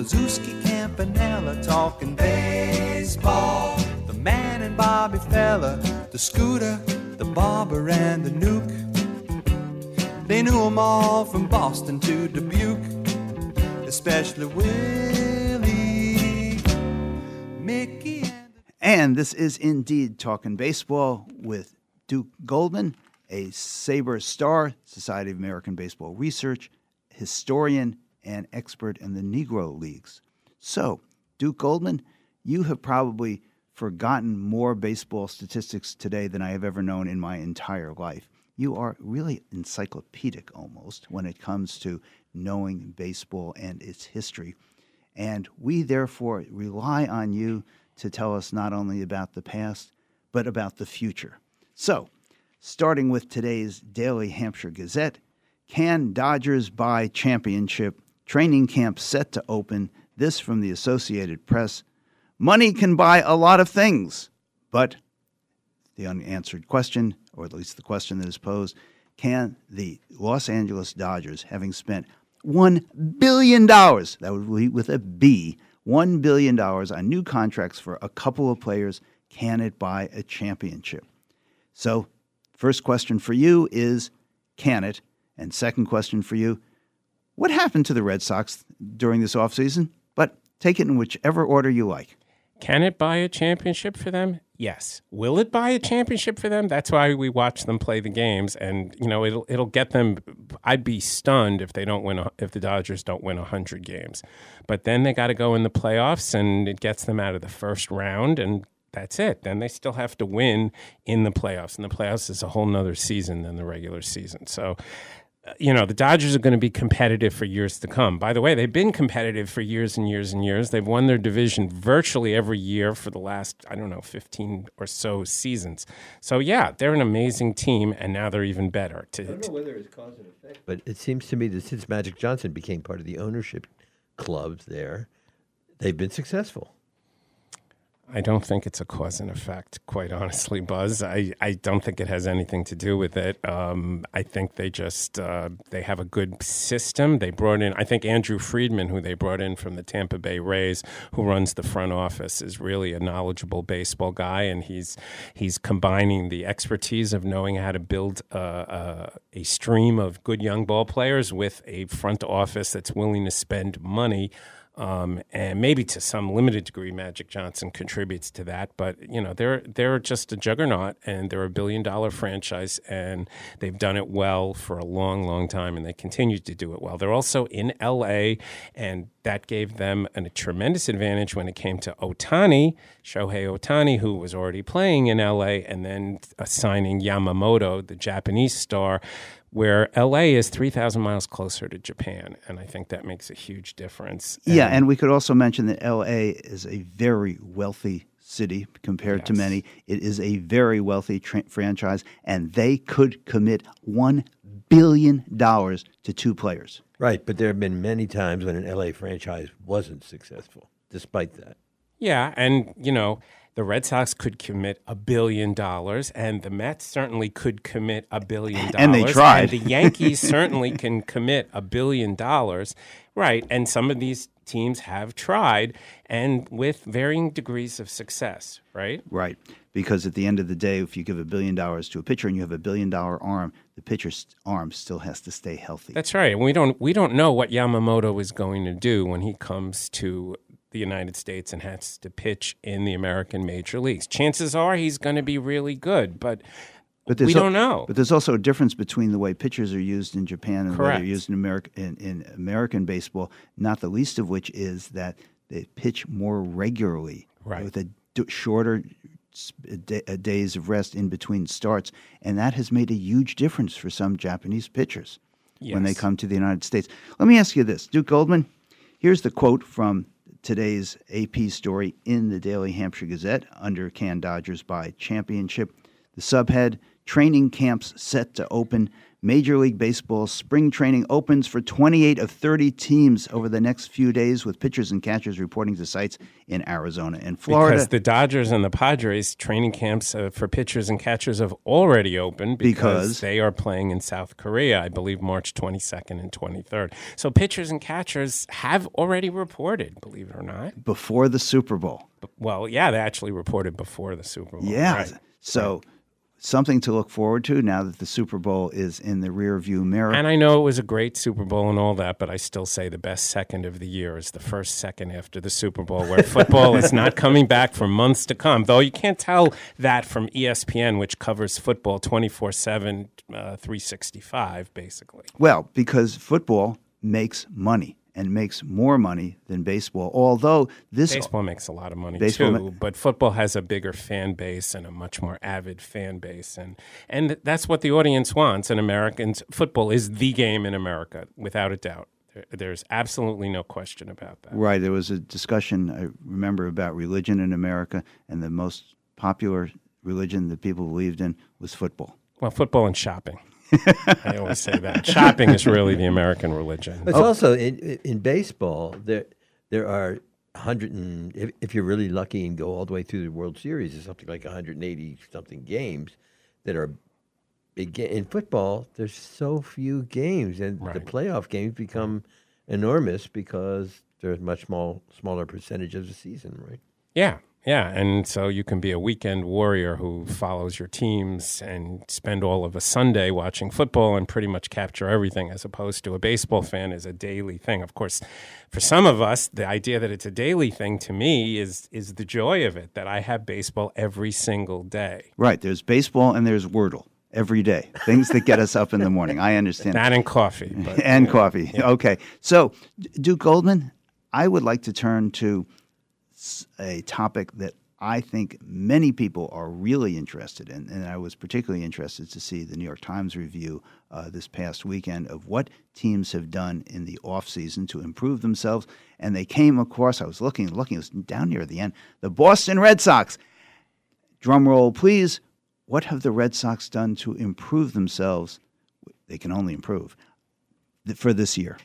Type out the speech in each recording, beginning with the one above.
Kluszewski, Campanella talking baseball. The man and Bobby Feller, the scooter, the barber, and the Newk. They knew 'em all from Boston to Dubuque, especially Willie, Mickey, and And this is indeed Talking Baseball with Duke Goldman, a SABR Star, Society of American Baseball Research, historian, and expert in the Negro Leagues. So, Duke Goldman, you have probably forgotten more baseball statistics today than I have ever known in my entire life. You are really encyclopedic almost when it comes to knowing baseball and its history. And we therefore rely on you to tell us not only about the past, but about the future. So, starting with today's Daily Hampshire Gazette, can Dodgers buy championship? Training camp set to open. This from the Associated Press. Money can buy a lot of things, but the unanswered question, or at least the question that is posed, can the Los Angeles Dodgers, having spent $1 billion, that would be with a B, $1 billion on new contracts for a couple of players, can it buy a championship? So, first question for you is can it? And second question for you, what happened to the Red Sox during this offseason? But take it in whichever order you like. Can it buy a championship for them? Yes. Will it buy a championship for them? That's why we watch them play the games, and you know it'll it'll get them. I'd be stunned if they don't win a, if the Dodgers don't win hundred games, but then they got to go in the playoffs, and it gets them out of the first round, and that's it. Then they still have to win in the playoffs, and the playoffs is a whole nother season than the regular season. So Uh, you know, the Dodgers are going to be competitive for years to come. By the way, they've been competitive for years and years and years. They've won their division virtually every year for the last, I don't know, 15 or so seasons. So, yeah, they're an amazing team, and now they're even better. To, I don't know whether it's cause and effect, but it seems to me that since Magic Johnson became part of the ownership clubs there, they've been successful. I don't think it's a cause and effect, quite honestly, Buzz. I, I don't think it has anything to do with it. Um, I think they just uh, they have a good system. They brought in, I think Andrew Friedman, who they brought in from the Tampa Bay Rays, who runs the front office, is really a knowledgeable baseball guy, and he's he's combining the expertise of knowing how to build uh, uh, a stream of good young ball players with a front office that's willing to spend money. Um, and maybe to some limited degree, Magic Johnson contributes to that. But you know, they're they're just a juggernaut, and they're a billion dollar franchise, and they've done it well for a long, long time, and they continue to do it well. They're also in L.A., and that gave them an, a tremendous advantage when it came to Ohtani, Shohei Ohtani, who was already playing in L.A., and then assigning Yamamoto, the Japanese star where LA is 3,000 miles closer to Japan. And I think that makes a huge difference. Yeah, and we could also mention that LA is a very wealthy city compared to many. It is a very wealthy tra- franchise, and they could commit $1 billion to two players. Right, but there have been many times when an LA franchise wasn't successful, despite that. Yeah, and you know, the Red Sox could commit a billion dollars, and the Mets certainly could commit a billion dollars. And they tried. And the Yankees certainly can commit a billion dollars, right? And some of these teams have tried, and with varying degrees of success, right? Right. Because at the end of the day, if you give a billion dollars to a pitcher and you have a billion dollar arm, the pitcher's arm still has to stay healthy. That's right. And we don't we don't know what Yamamoto is going to do when he comes to the United States and has to pitch in the American major leagues. Chances are he's going to be really good, but But we don't know. But there's also a difference between the way pitchers are used in Japan and the way they're used in America in, in American baseball. Not the least of which is that they pitch more regularly, Right. with a d- shorter days of rest in between starts, and that has made a huge difference for some Japanese pitchers when they come to the United States. Let me ask you this, Duke Goldman. Here's the quote from today's AP story in the Daily Hampshire Gazette under Can Dodgers buy Championship. The subhead Training camps set to open. Major League Baseball spring training opens for 28 of 30 teams over the next few days, with pitchers and catchers reporting to sites in Arizona and Florida. Because the Dodgers and the Padres training camps uh, for pitchers and catchers have already opened because, Because? they are playing in South Korea, I believe March 22nd and 23rd. So pitchers and catchers have already reported, believe it or not. before the Super Bowl. Well, yeah, they actually reported before the Super Bowl. Yeah. right. So something to look forward to now that the Super Bowl is in the rear view mirror. And I know it was a great Super Bowl and all that, but I still say the best second of the year is the first second after the Super Bowl, where football is not coming back for months to come. Though you can't tell that from ESPN, which covers football 24 7, uh, 365, basically. well, because football makes money and makes more money than baseball. Although this Baseball makes a lot of money too, but football has a bigger fan base and a much more avid fan base, and and that's what the audience wants. And Americans, football is the game in America, without a doubt. There's absolutely no question about that. Right. There was a discussion I remember about religion in America, and the most popular religion that people believed in was football. Well, football and shopping. I always say that shopping is really the American religion. But it's oh. also in, in- in baseball there there are hundred and if, if you're really lucky and go all the way through the World Series, there's something like 180 something games that are big. In football, there's so few games, and the playoff games become enormous because there's much small smaller percentage of the season, right? Yeah, yeah, and so you can be a weekend warrior who follows your teams and spend all of a Sunday watching football and pretty much capture everything, as opposed to a baseball fan is a daily thing. Of course, for some of us, the idea that it's a daily thing to me is is the joy of it that I have baseball every single day. Right. There's baseball and there's Wordle every day. Things that get us up in the morning. I understand. That and coffee, but and coffee. Okay. So, Duke Goldman, I would like to turn to a topic that I think many people are really interested in. And I was particularly interested to see the New York Times review uh, this past weekend of what teams have done in the offseason to improve themselves. And they came across, I was looking, looking, it was down near the end, the Boston Red Sox. Drum roll, please. What have the Red Sox done to improve themselves? They can only improve for this year.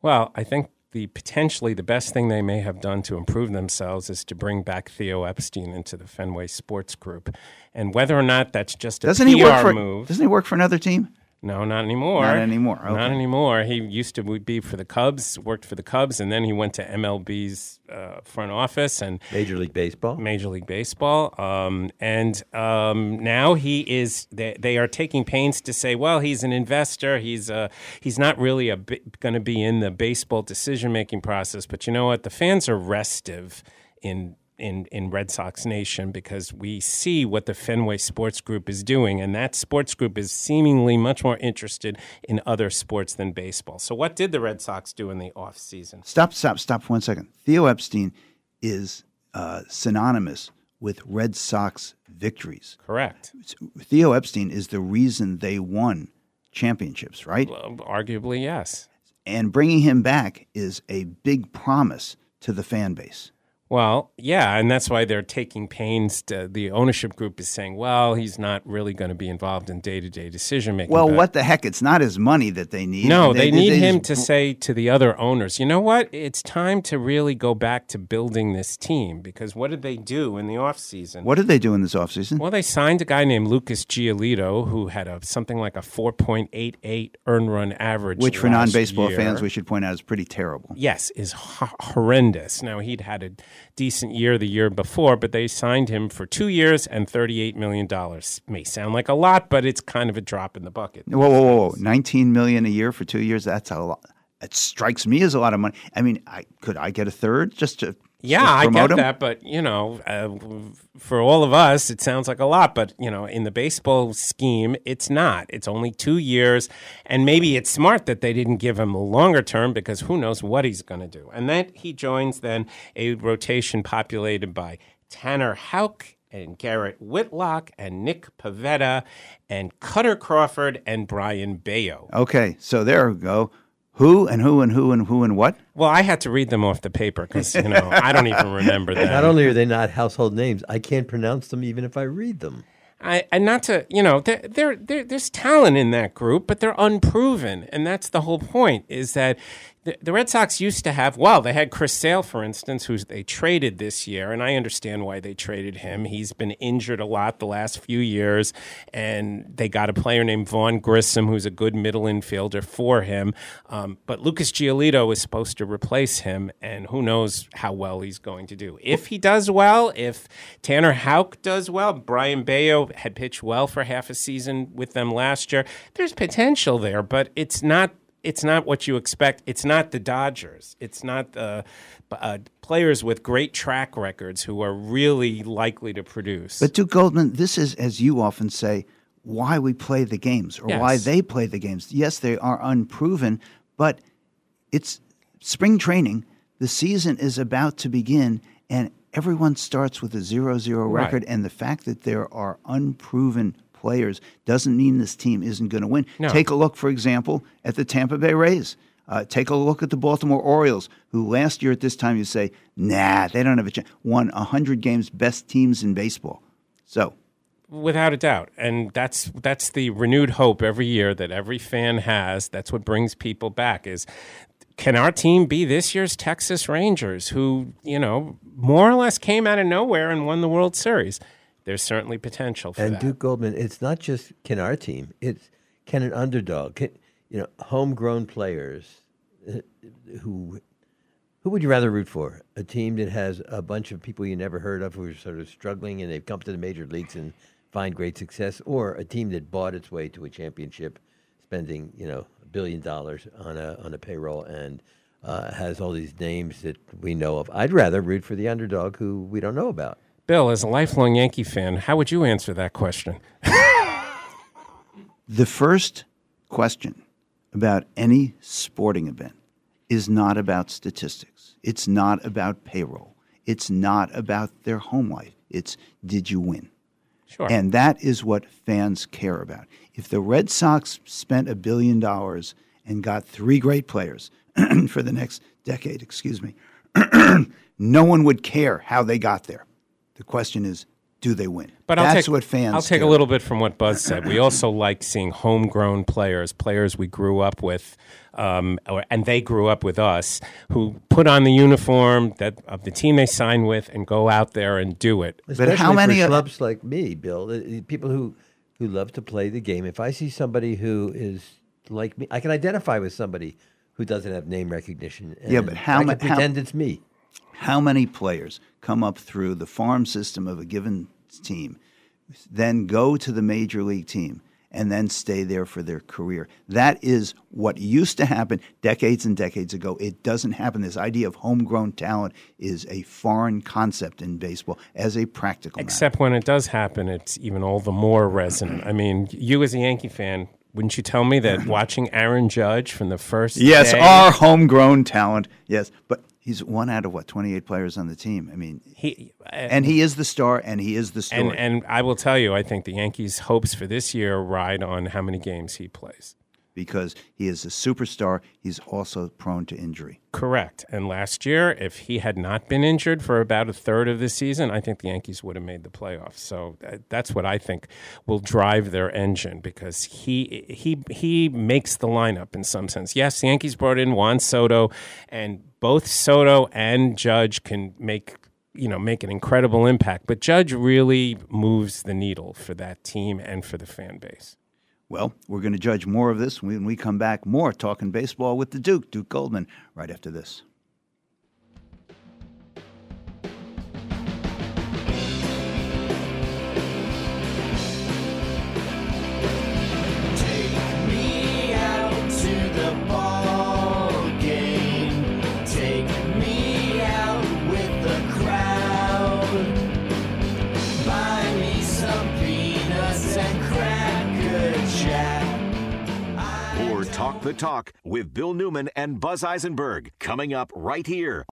Well, I think the potentially the best thing they may have done to improve themselves is to bring back Theo Epstein into the Fenway Sports Group, and whether or not that's just a Doesn't PR he work for? move. Doesn't he work for another team? No, not anymore. Not anymore, okay. Not anymore. He used to be for the Cubs, worked for the Cubs, and then he went to MLB's uh, front office and Major League Baseball. Major League Baseball. Um, and um, now he is. They, they are taking pains to say, well, he's an investor. He's uh, he's not really a going to be in the baseball decision making process. But you know what? The fans are restive in. In, in Red Sox Nation because we see what the Fenway Sports Group is doing, and that sports group is seemingly much more interested in other sports than baseball. So, what did the Red Sox do in the offseason? Stop, stop, stop for one second. Theo Epstein is uh, synonymous with Red Sox victories. Correct. Theo Epstein is the reason they won championships, right? Well, arguably, yes. And bringing him back is a big promise to the fan base. Well, yeah, and that's why they're taking pains. To, the ownership group is saying, well, he's not really going to be involved in day to day decision making. Well, what the heck? It's not his money that they need. No, they, need him just- to say to the other owners, you know what? It's time to really go back to building this team because what did they do in the offseason? What did they do in this offseason? Well, they signed a guy named Lucas Giolito who had a something like a 4.88 earn run average. Which, for non-baseball year. fans, we should point out is pretty terrible. yes, is ho- horrendous. Now he'd had a decent year the year before, but they signed him for two years and thirty-eight million dollars. May sound like a lot, but it's kind of a drop in the bucket. Whoa, whoa, whoa, whoa! Nineteen million a year for two years—that's a lot. It strikes me as a lot of money. I mean, I could I get a third just to Yeah, I get him? that, but you know, uh, for all of us, it sounds like a lot. But you know, in the baseball scheme, it's not. It's only two years, and maybe it's smart that they didn't give him a longer term because who knows what he's going to do. And then he joins then a rotation populated by Tanner Houck. And Garrett Whitlock and Nick Pivetta and Kutter Crawford and Brayan Bello. Okay, so there we go. Who and who and who and who and what? Well, I had to read them off the paper because you know I don't even remember them. Not only are they not household names, I can't pronounce them even if I read them. I, and not to, you know, there, there, there, there's talent in that group, but they're unproven, and that's the whole point. Is that the, the Red Sox used to have, well, they had Chris Sale, for instance, who they traded this year, and I understand why they traded him. He's been injured a lot the last few years, and they got a player named Vaughn Grissom, who's a good middle infielder for him. Um, but Lucas Giolito is supposed to replace him, and who knows how well he's going to do. If he does well, if Tanner Houck does well, Brayan Bello had pitched well for half a season with them last year, there's potential there, but it's not it's not what you expect. It's not the Dodgers. It's not the uh, players with great track records who are really likely to produce. But Duke Goldman, this is, as you often say, why we play the games or Yes. why they play the games. Yes, they are unproven, but it's spring training. The season is about to begin, and everyone starts with a zero-zero Right. record. And the fact that there are unproven players doesn't mean this team isn't going to win. No. Take a look, for example, at the Tampa Bay Rays. Uh, take a look at the Baltimore Orioles, who last year at this time you say, nah, they don't have a chance. Won 100 games, best teams in baseball. So, Without a doubt, and that's that's the renewed hope every year that every fan has. That's what brings people back. Is can our team be this year's Texas Rangers, who you know more or less came out of nowhere and won the World Series? There's certainly potential for And that. Duke Goldman, it's not just can our team; it's can an underdog, can, you know, homegrown players uh, who who would you rather root for? A team that has a bunch of people you never heard of who are sort of struggling and they've come to the major leagues and find great success, or a team that bought its way to a championship, spending you know a billion dollars on a on a payroll and uh, has all these names that we know of. I'd rather root for the underdog who we don't know about. Bill, as a lifelong Yankee fan, how would you answer that question? the first question about any sporting event is not about statistics. It's not about payroll. It's not about their home life. It's did you win? Sure. And that is what fans care about. If the Red Sox spent a billion dollars and got three great players for the next decade, excuse me, no one would care how they got there. The question is, do they win? But I'll That's take, what fans. I'll take care a little bit from what Buzz said. We also like seeing homegrown players, players we grew up with, um, or, and they grew up with us, who put on the uniform that of the team they signed with and go out there and do it. Especially how many for of- clubs like me, Bill, the- the people who who love to play the game. If I see somebody who is like me, I can identify with somebody who doesn't have name recognition. Yeah, but how I ma- can how- pretend it's me? How many players come up through the farm system of a given team, then go to the major league team, and then stay there for their career? That is what used to happen decades and decades ago. It doesn't happen. This idea of homegrown talent is a foreign concept in baseball as a practical matter. Except when it does happen, it's even all the more resonant. I mean, you as a Yankee fan, wouldn't you tell me that watching Aaron Judge from the first Yes, day, our homegrown talent. Yes, but he's one out of what twenty eight players on the team. I mean, he uh, and he is the star, and he is the story. and and I will tell you, I think the Yankees' hopes for this year ride on how many games he plays. Because he is a superstar. He's also prone to injury. Correct. And last year, if he had not been injured for about a third of the season, I think the Yankees would have made the playoffs. So uh, that's what I think will drive their engine because he he he makes the lineup in some sense. Yes, the Yankees brought in Juan Soto, and both Soto and Judge can make you know make an incredible impact. But Judge really moves the needle for that team and for the fan base. Well, we're going to judge more of this when we come back. More talking baseball with the Duke, Duke Goldman, right after this. The Talk with Bill Newman and Buzz Eisenberg coming up right here.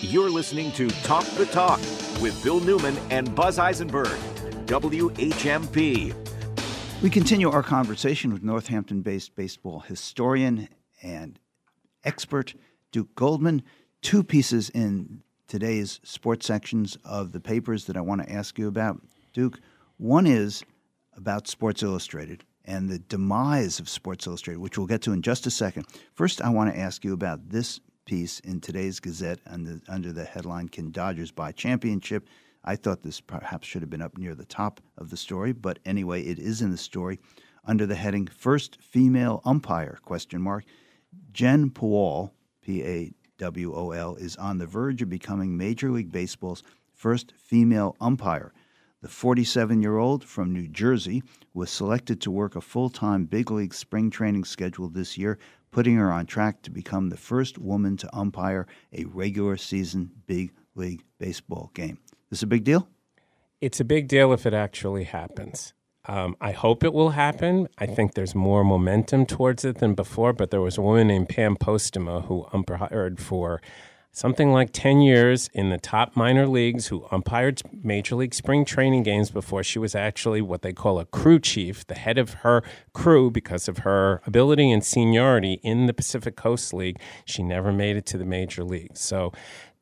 You're listening to Talk the Talk with Bill Newman and Buzz Eisenberg, WHMP. We continue our conversation with Northampton based baseball historian and expert Duke Goldman. Two pieces in today's sports sections of the papers that I want to ask you about. Duke, One is about Sports Illustrated and the demise of Sports Illustrated, which we'll get to in just a second. First, I want to ask you about this piece in today's Gazette under, under the headline Can Dodgers Buy Championship? I thought this perhaps should have been up near the top of the story, but anyway, it is in the story under the heading First Female Umpire question mark. Jen Pawol, P A W O L, is on the verge of becoming Major League Baseball's first female umpire. The 47 year old from New Jersey was selected to work a full time big league spring training schedule this year, putting her on track to become the first woman to umpire a regular season big league baseball game. This a big deal? It's a big deal if it actually happens. Um, I hope it will happen. I think there's more momentum towards it than before, but there was a woman named Pam Postema who umpired for something like 10 years in the top minor leagues who umpired major league spring training games before she was actually what they call a crew chief, the head of her crew because of her ability and seniority in the Pacific Coast League. She never made it to the major leagues. So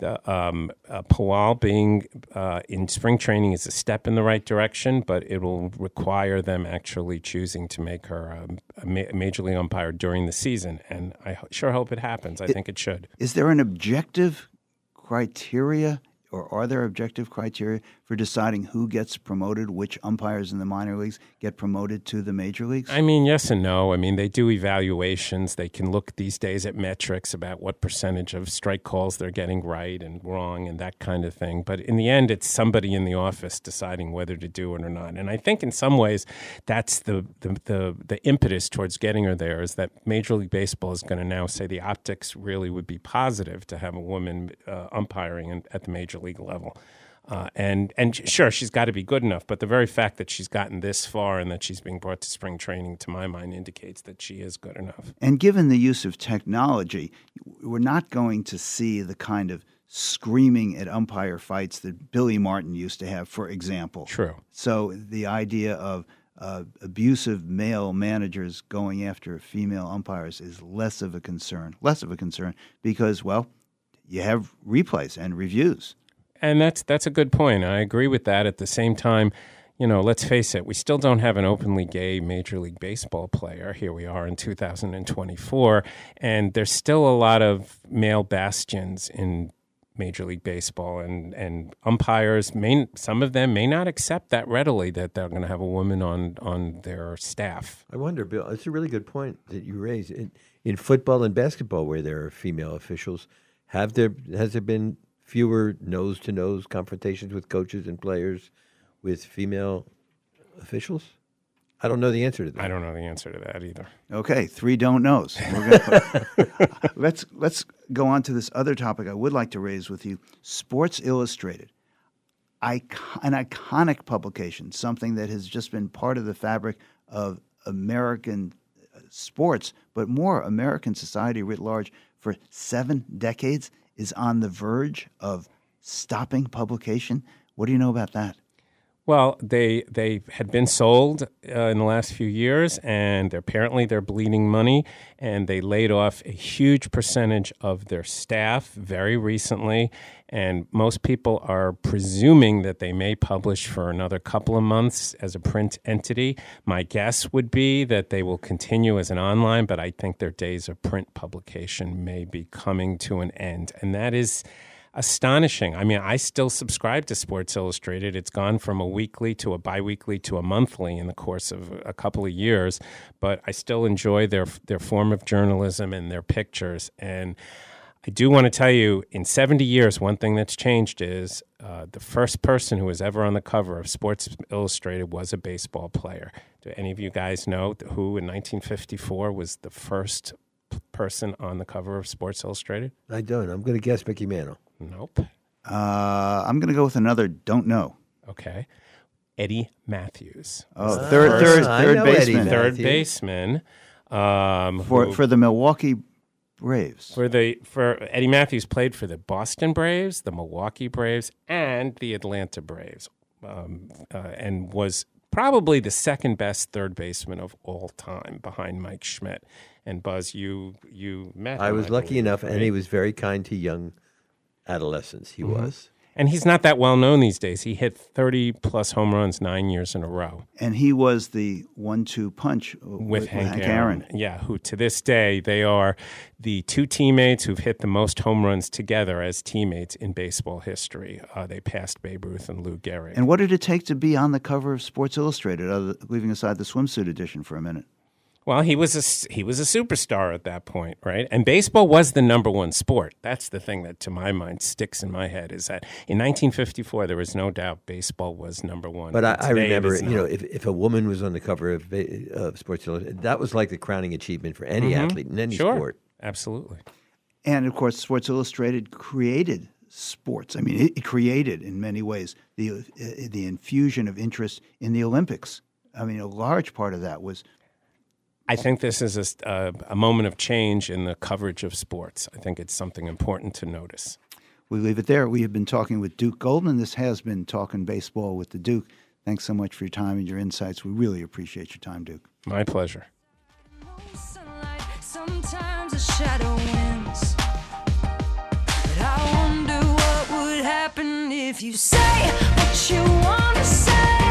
the um, uh, being uh, in spring training is a step in the right direction, but it will require them actually choosing to make her um, a ma- major league umpire during the season. And I ho- sure hope it happens. I think it should. Is there an objective criteria or are there objective criteria for deciding who gets promoted, which umpires in the minor leagues get promoted to the major leagues? I mean, yes and no. I mean, they do evaluations. They can look these days at metrics about what percentage of strike calls they're getting right and wrong and that kind of thing. But in the end, it's somebody in the office deciding whether to do it or not. And I think in some ways, that's the the the, the impetus towards getting her there is that Major League Baseball is going to now say the optics really would be positive to have a woman uh, umpiring in, at the major league level. Uh, and and sure, she's got to be good enough. But the very fact that she's gotten this far and that she's being brought to spring training, to my mind, indicates that she is good enough. And given the use of technology, we're not going to see the kind of screaming at umpire fights that Billy Martin used to have, for example. True. So the idea of uh, abusive male managers going after female umpires is less of a concern. Less of a concern because, well, you have replays and reviews. And that's that's a good point. I agree with that. At the same time, you know, let's face it, we still don't have an openly gay Major League Baseball player. Here we are in 2024, and there's still a lot of male bastions in Major League Baseball, and and umpires may some of them may not accept that readily that they're going to have a woman on on their staff. I wonder, Bill. It's a really good point that you raise. In, in football and basketball, where there are female officials, have there has there been fewer nose to nose confrontations with coaches and players with female officials? I don't know the answer to that. I don't know the answer to that either. Okay, three don't knows. We're gonna, let's let's go on to this other topic I would like to raise with you. Sports Illustrated, Icon, an iconic publication, something that has just been part of the fabric of American uh, sports, but more American society writ large for seven decades, is on the verge of stopping publication. What do you know about that? Well, they they had been sold uh, in the last few years, and apparently they're bleeding money, and they laid off a huge percentage of their staff very recently. And most people are presuming that they may publish for another couple of months as a print entity. My guess would be that they will continue as an online, but I think their days of print publication may be coming to an end, and that is astonishing. I mean, I still subscribe to Sports Illustrated. It's gone from a weekly to a biweekly to a monthly in the course of a couple of years, but I still enjoy their their form of journalism and their pictures. And I do want to tell you, in 70 years, one thing that's changed is uh, the first person who was ever on the cover of Sports Illustrated was a baseball player. Do any of you guys know who in 1954 was the first person on the cover of Sports Illustrated? I don't. I'm going to guess Mickey Mantle. Nope. Uh, I'm going to go with another don't know. Okay. Eddie Mathews. Oh, third, third, third know Eddie baseman Third baseman. Um, for who- for the Milwaukee Braves. for the for Eddie Mathews played for the Boston Braves, the Milwaukee Braves, and the Atlanta Braves, um, uh, and was probably the second best third baseman of all time behind Mike Schmidt. And Buzz, you you met. I him, was lucky believe, enough, and he was very kind to young adolescents. He was. And he's not that well known these days. He hit 30 plus home runs nine years in a row. And he was the one two punch with, with Hank, Aaron. Yeah, who to this day, they are the two teammates who've hit the most home runs together as teammates in baseball history. Uh, they passed Babe Ruth and Lou Gehrig. And what did it take to be on the cover of Sports Illustrated, other, leaving aside the swimsuit edition for a minute? Well, he was a he was a superstar at that point, right? And baseball was the number one sport. That's the thing that, to my mind, sticks in my head is that in 1954 there was no doubt baseball was number one. But I, I Today it remember, you know, if, if a woman was on the cover of, of Sports Illustrated, that was like the crowning achievement for any athlete in any Mm-hmm. sure, sport. absolutely. And of course, Sports Illustrated created sports. I mean, it, it created in many ways the uh, the infusion of interest in the Olympics. I mean, a large part of that was I think this is a moment of change in the coverage of sports. I think it's something important to notice. We leave it there. We have been talking with Duke Goldman. This has been Talking Baseball with the Duke. Thanks so much for your time and your insights. We really appreciate your time, Duke. My pleasure. sometimes a shadow wins. But I wonder what would happen if you say what you want to say.